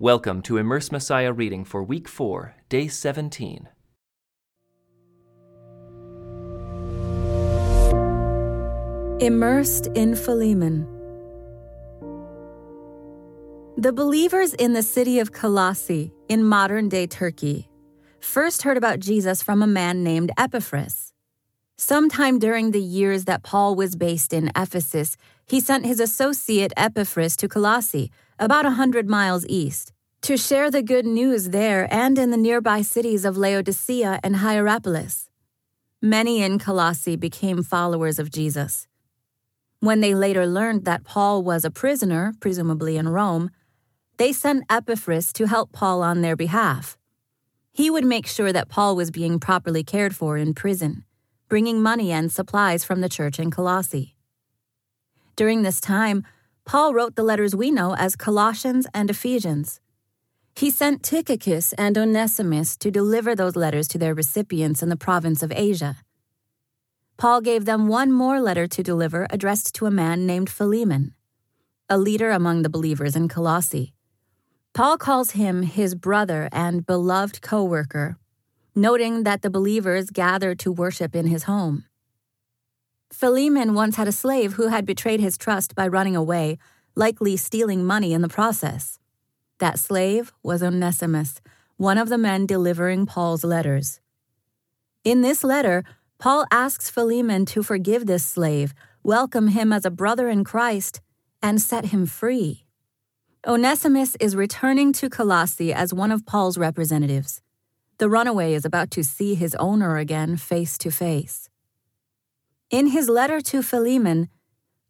Welcome to Immerse Messiah reading for week 4, day 17. Immersed in Philemon. The believers in the city of Colossae, in modern day Turkey, first heard about Jesus from a man named Epaphras. Sometime during the years that Paul was based in Ephesus, he sent his associate Epaphras to Colossae, about a hundred miles east, to share the good news there and in the nearby cities of Laodicea and Hierapolis. Many in Colossae became followers of Jesus. When they later learned that Paul was a prisoner, presumably in Rome, they sent Epaphras to help Paul on their behalf. He would make sure that Paul was being properly cared for in prison, bringing money and supplies from the church in Colossae. During this time, Paul wrote the letters we know as Colossians and Ephesians. He sent Tychicus and Onesimus to deliver those letters to their recipients in the province of Asia. Paul gave them one more letter to deliver addressed to a man named Philemon, a leader among the believers in Colossae. Paul calls him his brother and beloved co worker, noting that the believers gathered to worship in his home. Philemon once had a slave who had betrayed his trust by running away, likely stealing money in the process. That slave was Onesimus, one of the men delivering Paul's letters. In this letter, Paul asks Philemon to forgive this slave, welcome him as a brother in Christ, and set him free. Onesimus is returning to Colossae as one of Paul's representatives. The runaway is about to see his owner again face to face. In his letter to Philemon,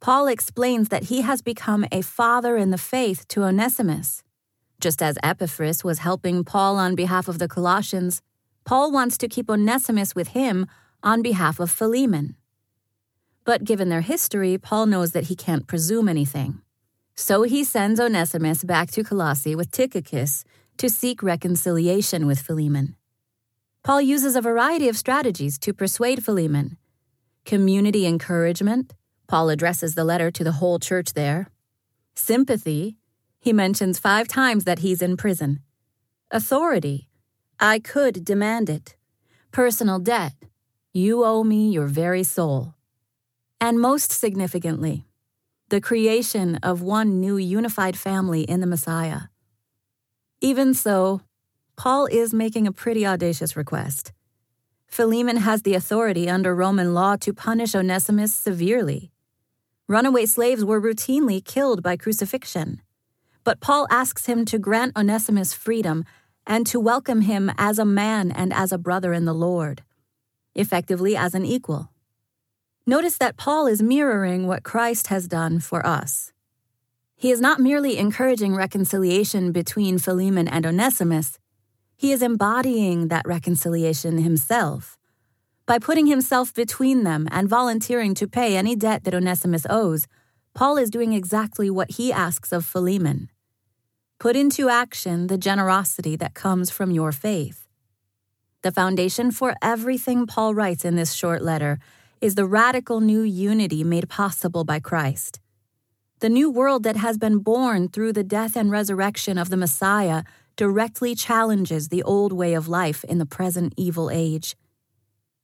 Paul explains that he has become a father in the faith to Onesimus. Just as Epaphras was helping Paul on behalf of the Colossians, Paul wants to keep Onesimus with him on behalf of Philemon. But given their history, Paul knows that he can't presume anything. So he sends Onesimus back to Colossae with Tychicus to seek reconciliation with Philemon. Paul uses a variety of strategies to persuade Philemon community encouragement. Paul addresses the letter to the whole church there. Sympathy. He mentions five times that he's in prison. Authority. I could demand it. Personal debt. You owe me your very soul. And most significantly, the creation of one new unified family in the Messiah. Even so, Paul is making a pretty audacious request. Philemon has the authority under Roman law to punish Onesimus severely. Runaway slaves were routinely killed by crucifixion. But Paul asks him to grant Onesimus freedom and to welcome him as a man and as a brother in the Lord, effectively as an equal. Notice that Paul is mirroring what Christ has done for us. He is not merely encouraging reconciliation between Philemon and Onesimus, he is embodying that reconciliation himself. By putting himself between them and volunteering to pay any debt that Onesimus owes, Paul is doing exactly what he asks of Philemon. Put into action the generosity that comes from your faith. The foundation for everything Paul writes in this short letter is the radical new unity made possible by Christ. The new world that has been born through the death and resurrection of the Messiah directly challenges the old way of life in the present evil age.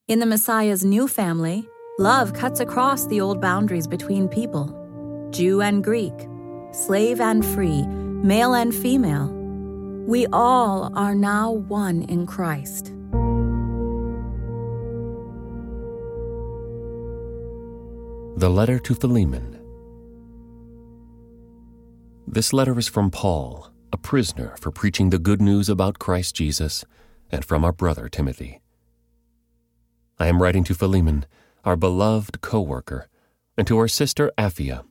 In the Messiah's new family, love cuts across the old boundaries between people Jew and Greek, slave and free, male and female. We all are now one in Christ. The Letter to Philemon. This letter is from Paul a prisoner for preaching the good news about Christ Jesus, and from our brother Timothy. I am writing to Philemon, our beloved co worker, and to our sister Apphia,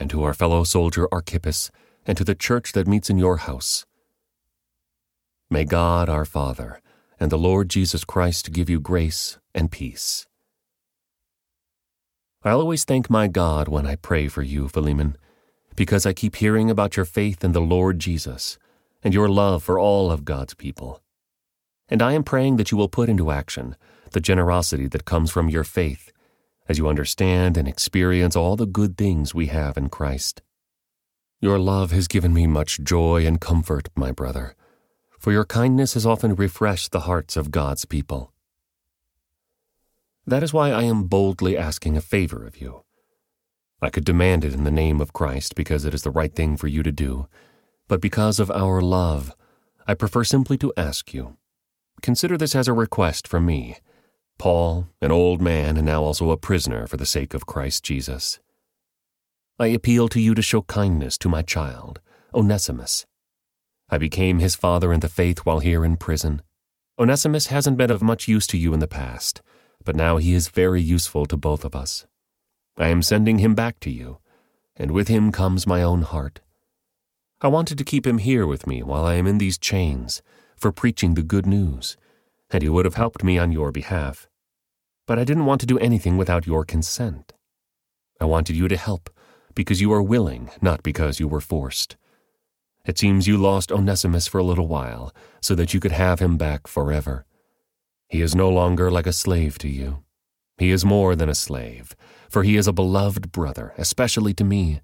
and to our fellow soldier Archippus, and to the church that meets in your house. May God our Father and the Lord Jesus Christ give you grace and peace. I always thank my God when I pray for you, Philemon because I keep hearing about your faith in the Lord Jesus and your love for all of God's people. And I am praying that you will put into action the generosity that comes from your faith as you understand and experience all the good things we have in Christ. Your love has given me much joy and comfort, my brother, for your kindness has often refreshed the hearts of God's people. That is why I am boldly asking a favor of you. I could demand it in the name of Christ because it is the right thing for you to do, but because of our love, I prefer simply to ask you. Consider this as a request from me, Paul, an old man and now also a prisoner for the sake of Christ Jesus. I appeal to you to show kindness to my child, Onesimus. I became his father in the faith while here in prison. Onesimus hasn't been of much use to you in the past, but now he is very useful to both of us. I am sending him back to you, and with him comes my own heart. I wanted to keep him here with me while I am in these chains for preaching the good news, and he would have helped me on your behalf. But I didn't want to do anything without your consent. I wanted you to help because you are willing, not because you were forced. It seems you lost Onesimus for a little while so that you could have him back forever. He is no longer like a slave to you. He is more than a slave, for he is a beloved brother, especially to me.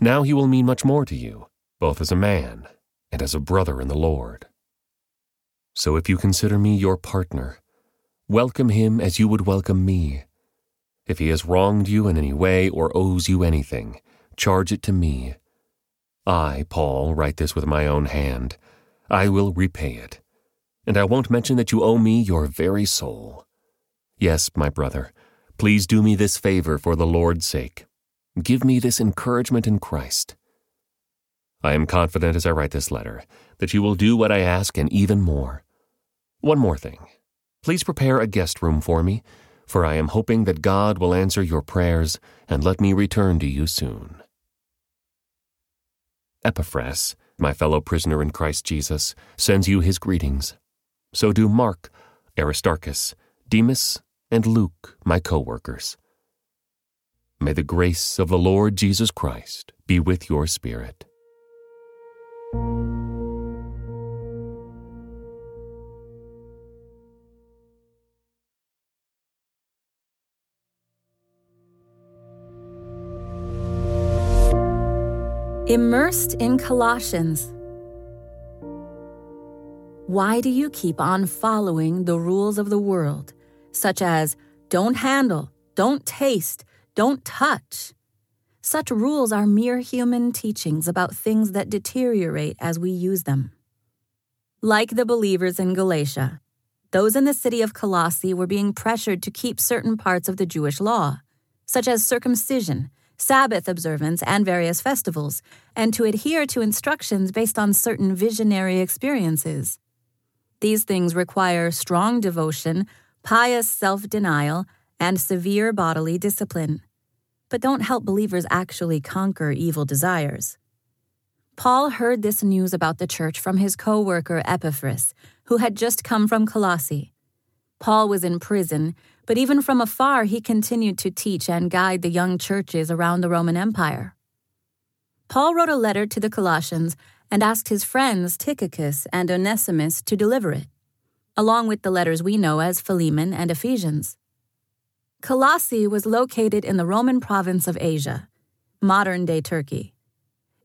Now he will mean much more to you, both as a man and as a brother in the Lord. So if you consider me your partner, welcome him as you would welcome me. If he has wronged you in any way or owes you anything, charge it to me. I, Paul, write this with my own hand. I will repay it. And I won't mention that you owe me your very soul. Yes, my brother, please do me this favor for the Lord's sake. Give me this encouragement in Christ. I am confident as I write this letter that you will do what I ask and even more. One more thing. Please prepare a guest room for me for I am hoping that God will answer your prayers and let me return to you soon. Epaphras, my fellow prisoner in Christ Jesus, sends you his greetings. So do Mark, Aristarchus, Demas, and Luke, my co workers. May the grace of the Lord Jesus Christ be with your spirit. Immersed in Colossians. Why do you keep on following the rules of the world, such as don't handle, don't taste, don't touch? Such rules are mere human teachings about things that deteriorate as we use them. Like the believers in Galatia, those in the city of Colossae were being pressured to keep certain parts of the Jewish law, such as circumcision Sabbath observance, and various festivals, and to adhere to instructions based on certain visionary experiences. These things require strong devotion, pious self denial, and severe bodily discipline, but don't help believers actually conquer evil desires. Paul heard this news about the church from his co worker Epaphras, who had just come from Colossae. Paul was in prison, but even from afar he continued to teach and guide the young churches around the Roman Empire. Paul wrote a letter to the Colossians and asked his friends Tychicus and Onesimus to deliver it, along with the letters we know as Philemon and Ephesians. Colossae was located in the Roman province of Asia, modern day Turkey.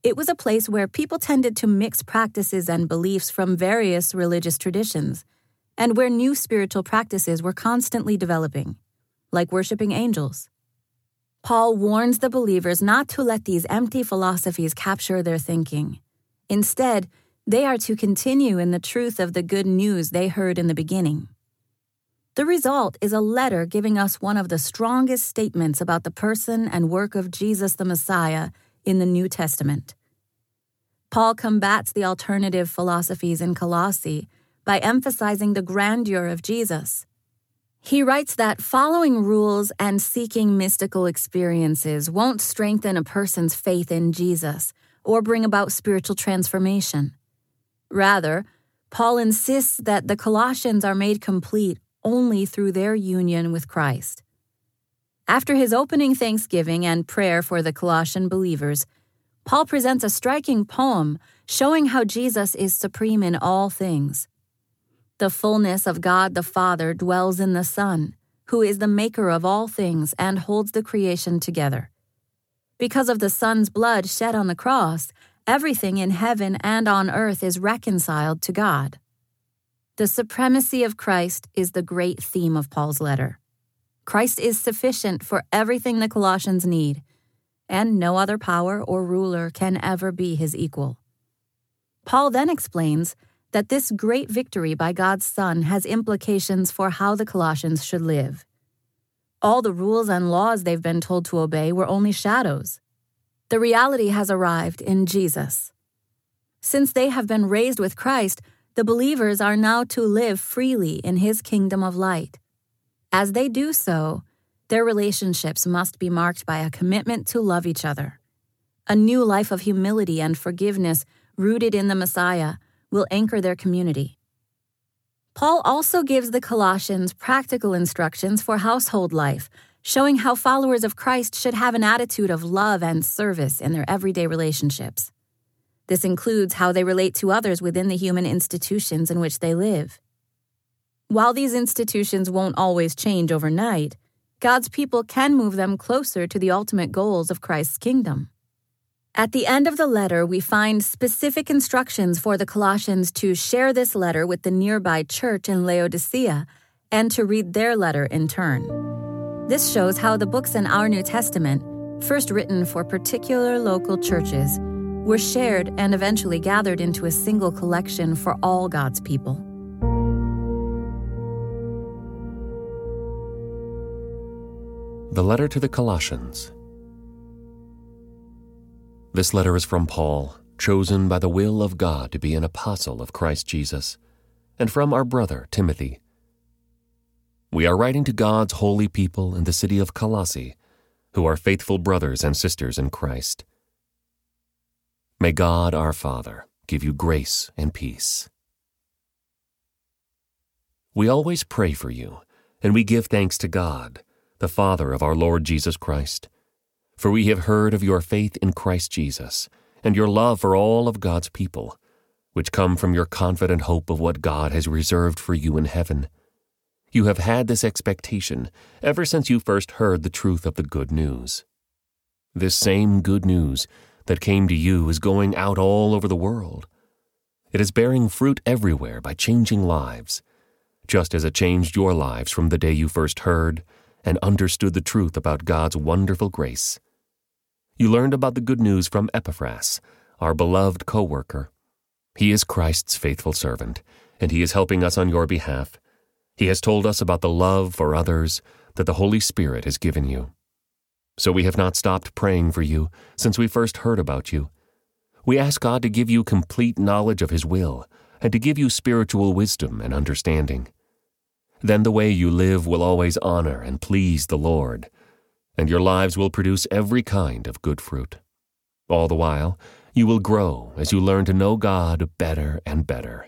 It was a place where people tended to mix practices and beliefs from various religious traditions and where new spiritual practices were constantly developing, like worshiping angels. Paul warns the believers not to let these empty philosophies capture their thinking. Instead, they are to continue in the truth of the good news they heard in the beginning. The result is a letter giving us one of the strongest statements about the person and work of Jesus the Messiah in the New Testament. Paul combats the alternative philosophies in Colossae by emphasizing the grandeur of Jesus. He writes that following rules and seeking mystical experiences won't strengthen a person's faith in Jesus or bring about spiritual transformation. Rather, Paul insists that the Colossians are made complete only through their union with Christ. After his opening thanksgiving and prayer for the Colossian believers, Paul presents a striking poem showing how Jesus is supreme in all things. The fullness of God the Father dwells in the Son, who is the maker of all things and holds the creation together. Because of the Son's blood shed on the cross, everything in heaven and on earth is reconciled to God. The supremacy of Christ is the great theme of Paul's letter. Christ is sufficient for everything the Colossians need, and no other power or ruler can ever be his equal. Paul then explains that this great victory by God's Son has implications for how the Colossians should live. All the rules and laws they've been told to obey were only shadows. The reality has arrived in Jesus. Since they have been raised with Christ, the believers are now to live freely in his kingdom of light. As they do so, their relationships must be marked by a commitment to love each other. A new life of humility and forgiveness rooted in the Messiah will anchor their community. Paul also gives the Colossians practical instructions for household life, showing how followers of Christ should have an attitude of love and service in their everyday relationships. This includes how they relate to others within the human institutions in which they live. While these institutions won't always change overnight, God's people can move them closer to the ultimate goals of Christ's kingdom. At the end of the letter, we find specific instructions for the Colossians to share this letter with the nearby church in Laodicea and to read their letter in turn. This shows how the books in our New Testament, first written for particular local churches, were shared and eventually gathered into a single collection for all God's people. The letter to the Colossians. This letter is from Paul, chosen by the will of God to be an apostle of Christ Jesus, and from our brother Timothy. We are writing to God's holy people in the city of Colossae, who are faithful brothers and sisters in Christ. May God our Father give you grace and peace. We always pray for you, and we give thanks to God, the Father of our Lord Jesus Christ. For we have heard of your faith in Christ Jesus, and your love for all of God's people, which come from your confident hope of what God has reserved for you in heaven. You have had this expectation ever since you first heard the truth of the good news. This same good news that came to you is going out all over the world. It is bearing fruit everywhere by changing lives, just as it changed your lives from the day you first heard and understood the truth about God's wonderful grace. You learned about the good news from Epaphras, our beloved co worker. He is Christ's faithful servant, and he is helping us on your behalf. He has told us about the love for others that the Holy Spirit has given you. So we have not stopped praying for you since we first heard about you. We ask God to give you complete knowledge of His will and to give you spiritual wisdom and understanding. Then the way you live will always honor and please the Lord, and your lives will produce every kind of good fruit. All the while, you will grow as you learn to know God better and better.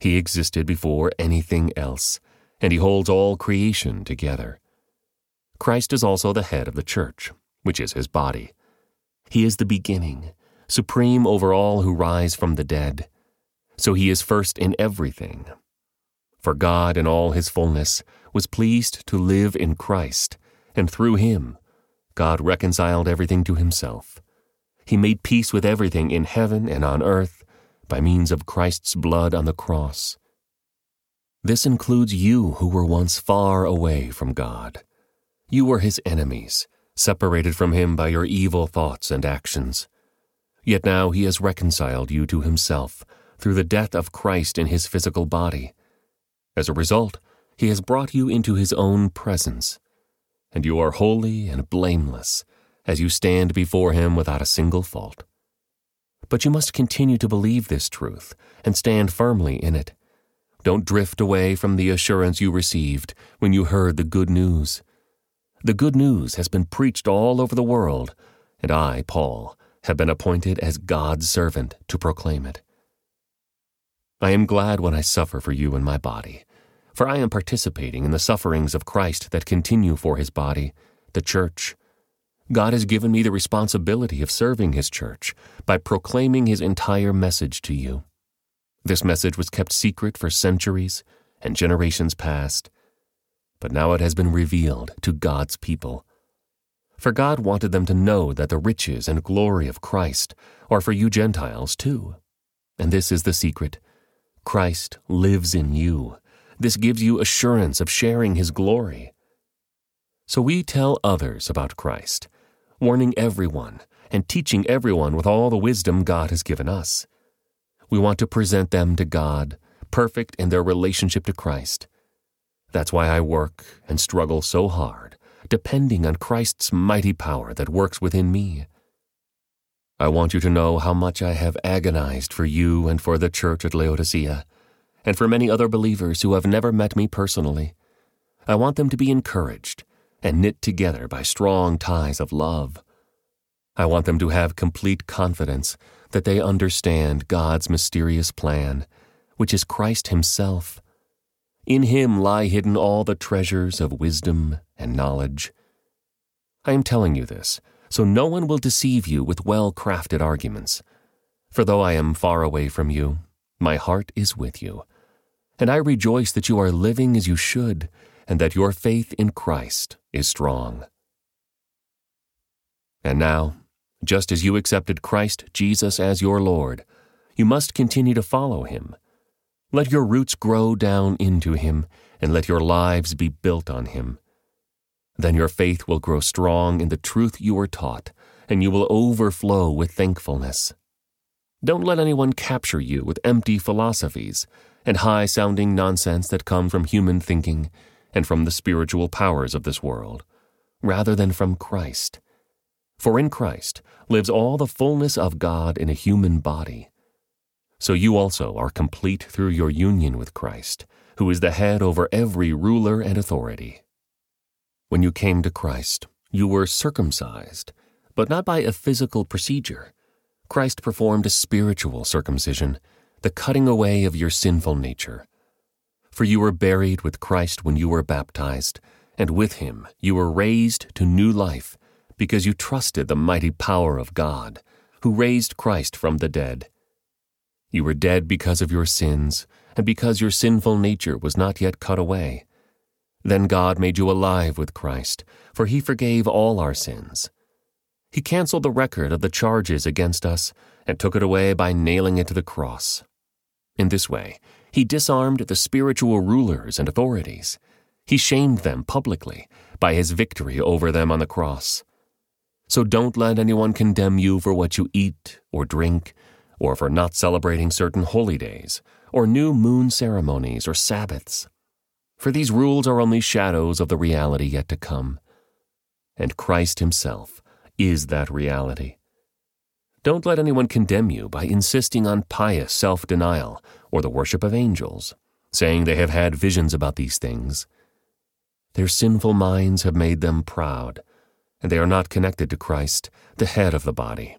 He existed before anything else, and he holds all creation together. Christ is also the head of the church, which is his body. He is the beginning, supreme over all who rise from the dead. So he is first in everything. For God, in all his fullness, was pleased to live in Christ, and through him, God reconciled everything to himself. He made peace with everything in heaven and on earth by means of Christ's blood on the cross. This includes you who were once far away from God. You were his enemies, separated from him by your evil thoughts and actions. Yet now he has reconciled you to himself through the death of Christ in his physical body. As a result, he has brought you into his own presence, and you are holy and blameless as you stand before him without a single fault. But you must continue to believe this truth and stand firmly in it. Don't drift away from the assurance you received when you heard the good news. The good news has been preached all over the world, and I, Paul, have been appointed as God's servant to proclaim it. I am glad when I suffer for you in my body, for I am participating in the sufferings of Christ that continue for his body, the church. God has given me the responsibility of serving his church by proclaiming his entire message to you. This message was kept secret for centuries and generations past, but now it has been revealed to God's people. For God wanted them to know that the riches and glory of Christ are for you Gentiles too. And this is the secret Christ lives in you. This gives you assurance of sharing his glory. So we tell others about Christ, warning everyone and teaching everyone with all the wisdom God has given us. We want to present them to God, perfect in their relationship to Christ. That's why I work and struggle so hard depending on Christ's mighty power that works within me. I want you to know how much I have agonized for you and for the church at Laodicea, and for many other believers who have never met me personally. I want them to be encouraged and knit together by strong ties of love. I want them to have complete confidence that they understand God's mysterious plan, which is Christ Himself in him lie hidden all the treasures of wisdom and knowledge. I am telling you this, so no one will deceive you with well crafted arguments. For though I am far away from you, my heart is with you. And I rejoice that you are living as you should, and that your faith in Christ is strong. And now, just as you accepted Christ Jesus as your Lord, you must continue to follow him let your roots grow down into Him, and let your lives be built on Him. Then your faith will grow strong in the truth you were taught, and you will overflow with thankfulness. Don't let anyone capture you with empty philosophies and high sounding nonsense that come from human thinking and from the spiritual powers of this world, rather than from Christ. For in Christ lives all the fullness of God in a human body so you also are complete through your union with Christ, who is the head over every ruler and authority. When you came to Christ, you were circumcised, but not by a physical procedure. Christ performed a spiritual circumcision, the cutting away of your sinful nature. For you were buried with Christ when you were baptized, and with him you were raised to new life, because you trusted the mighty power of God, who raised Christ from the dead. You were dead because of your sins, and because your sinful nature was not yet cut away. Then God made you alive with Christ, for he forgave all our sins. He canceled the record of the charges against us and took it away by nailing it to the cross. In this way, he disarmed the spiritual rulers and authorities. He shamed them publicly by his victory over them on the cross. So don't let anyone condemn you for what you eat or drink or for not celebrating certain holy days, or new moon ceremonies or Sabbaths. For these rules are only shadows of the reality yet to come. And Christ Himself is that reality. Don't let anyone condemn you by insisting on pious self denial or the worship of angels, saying they have had visions about these things. Their sinful minds have made them proud, and they are not connected to Christ, the head of the body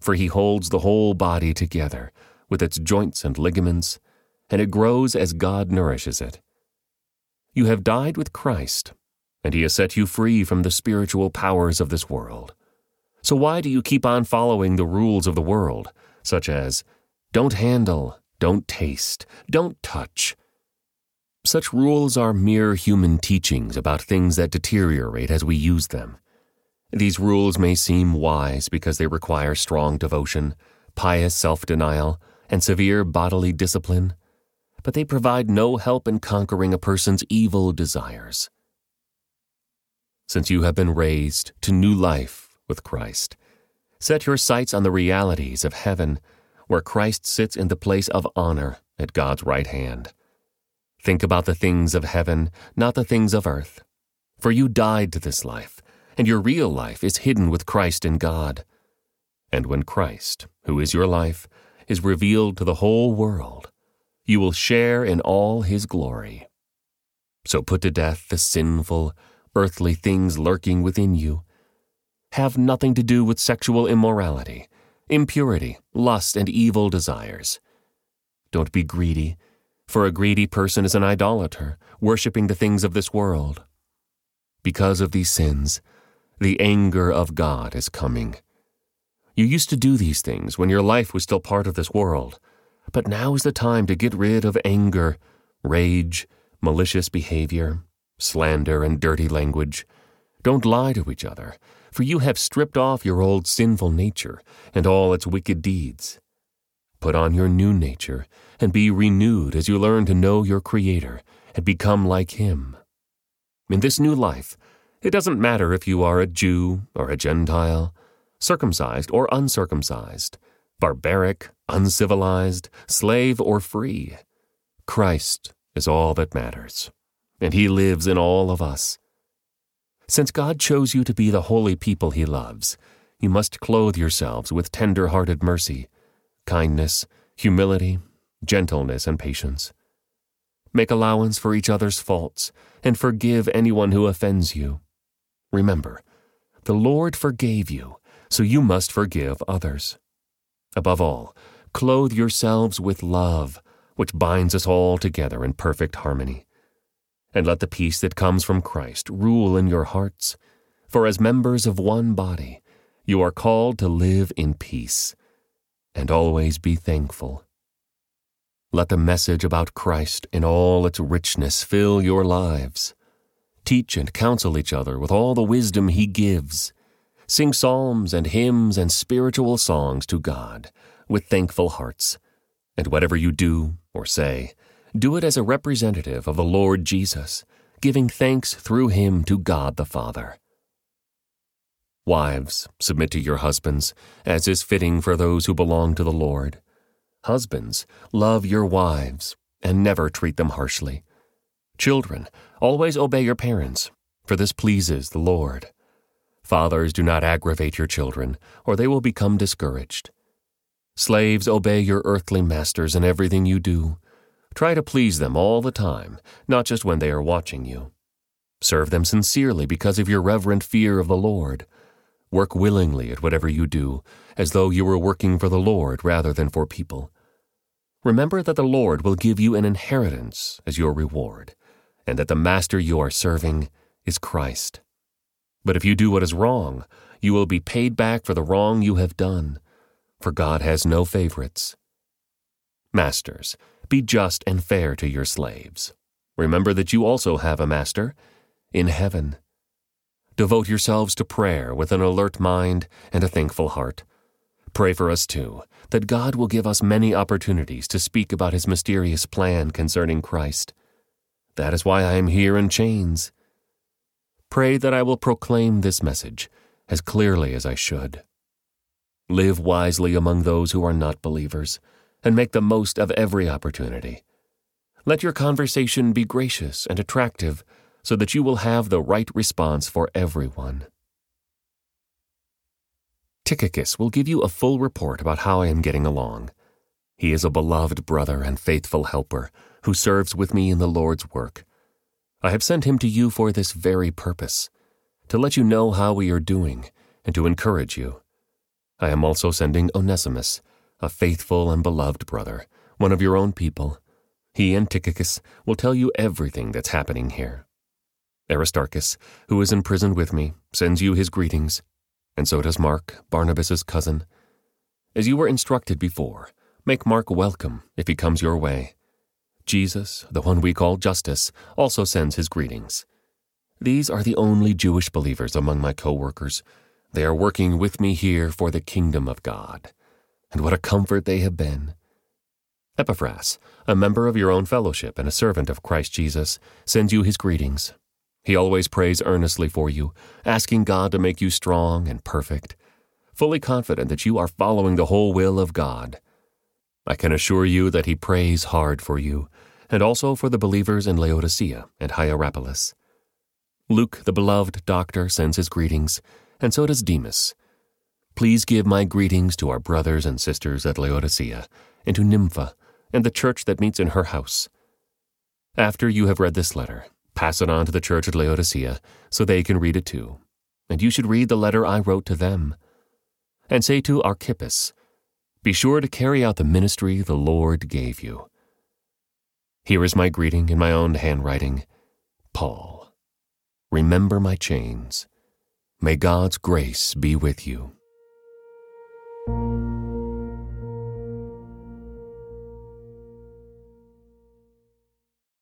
for he holds the whole body together with its joints and ligaments, and it grows as God nourishes it. You have died with Christ, and he has set you free from the spiritual powers of this world. So why do you keep on following the rules of the world, such as don't handle, don't taste, don't touch? Such rules are mere human teachings about things that deteriorate as we use them. These rules may seem wise because they require strong devotion, pious self denial, and severe bodily discipline, but they provide no help in conquering a person's evil desires. Since you have been raised to new life with Christ, Set your sights on the realities of heaven, where Christ sits in the place of honor at God's right hand. Think about the things of heaven, not the things of earth. For you died to this life, and your real life is hidden with Christ in God. And when Christ, who is your life, is revealed to the whole world, you will share in all his glory. So put to death the sinful, earthly things lurking within you. Have nothing to do with sexual immorality, impurity, lust, and evil desires. Don't be greedy, for a greedy person is an idolater, worshipping the things of this world. Because of these sins, the anger of God is coming. You used to do these things when your life was still part of this world, but now is the time to get rid of anger, rage, malicious behavior, slander, and dirty language. Don't lie to each other, for you have stripped off your old sinful nature and all its wicked deeds. Put on your new nature and be renewed as you learn to know your Creator and become like Him. In this new life, it doesn't matter if you are a Jew or a Gentile, circumcised or uncircumcised, barbaric, uncivilized, slave or free. Christ is all that matters, and He lives in all of us. Since God chose you to be the holy people He loves, you must clothe yourselves with tender hearted mercy, kindness, humility, gentleness, and patience. Make allowance for each other's faults, and forgive anyone who offends you. Remember, the Lord forgave you, so you must forgive others. Above all, clothe yourselves with love, which binds us all together in perfect harmony. And let the peace that comes from Christ rule in your hearts, for as members of one body, you are called to live in peace, and always be thankful. Let the message about Christ in all its richness fill your lives. Teach and counsel each other with all the wisdom He gives. Sing psalms and hymns and spiritual songs to God with thankful hearts. And whatever you do or say, do it as a representative of the Lord Jesus, giving thanks through Him to God the Father. Wives, submit to your husbands, as is fitting for those who belong to the Lord. Husbands, love your wives, and never treat them harshly. Children, always obey your parents, for this pleases the Lord. Fathers, do not aggravate your children, or they will become discouraged. Slaves, obey your earthly masters in everything you do. Try to please them all the time, not just when they are watching you. Serve them sincerely because of your reverent fear of the Lord. Work willingly at whatever you do, as though you were working for the Lord rather than for people. Remember that the Lord will give you an inheritance as your reward, and that the Master you are serving is Christ. But if you do what is wrong, you will be paid back for the wrong you have done, for God has no favorites. Masters, be just and fair to your slaves. Remember that you also have a master in heaven. Devote yourselves to prayer with an alert mind and a thankful heart. Pray for us too, that God will give us many opportunities to speak about his mysterious plan concerning Christ. That is why I am here in chains. Pray that I will proclaim this message as clearly as I should. Live wisely among those who are not believers, and make the most of every opportunity. Let your conversation be gracious and attractive so that you will have the right response for everyone. Tychicus will give you a full report about how I am getting along. He is a beloved brother and faithful helper who serves with me in the Lord's work. I have sent him to you for this very purpose, to let you know how we are doing and to encourage you. I am also sending Onesimus, a faithful and beloved brother, one of your own people. He and Tychicus will tell you everything that's happening here. Aristarchus, who is in prison with me, sends you his greetings and so does Mark, Barnabas's cousin. As you were instructed before, make Mark welcome if he comes your way. Jesus, the one we call Justus, also sends his greetings. These are the only Jewish believers among my co workers. They are working with me here for the kingdom of God. And what a comfort they have been. Epaphras, a member of your own fellowship and a servant of Christ Jesus, sends you his greetings. He always prays earnestly for you, asking God to make you strong and perfect. fully confident that you are following the whole will of God. I can assure you that he prays hard for you, and also for the believers in Laodicea and Hierapolis. Luke, the beloved doctor, sends his greetings, and so does Demas. Please give my greetings to our brothers and sisters at Laodicea, and to Nympha, and the church that meets in her house. After you have read this letter, pass it on to the church at Laodicea, so they can read it too. And you should read the letter I wrote to them. And say to Archippus, Be sure to carry out the ministry the Lord gave you. Here is my greeting in my own handwriting Paul. Remember my chains. May God's grace be with you.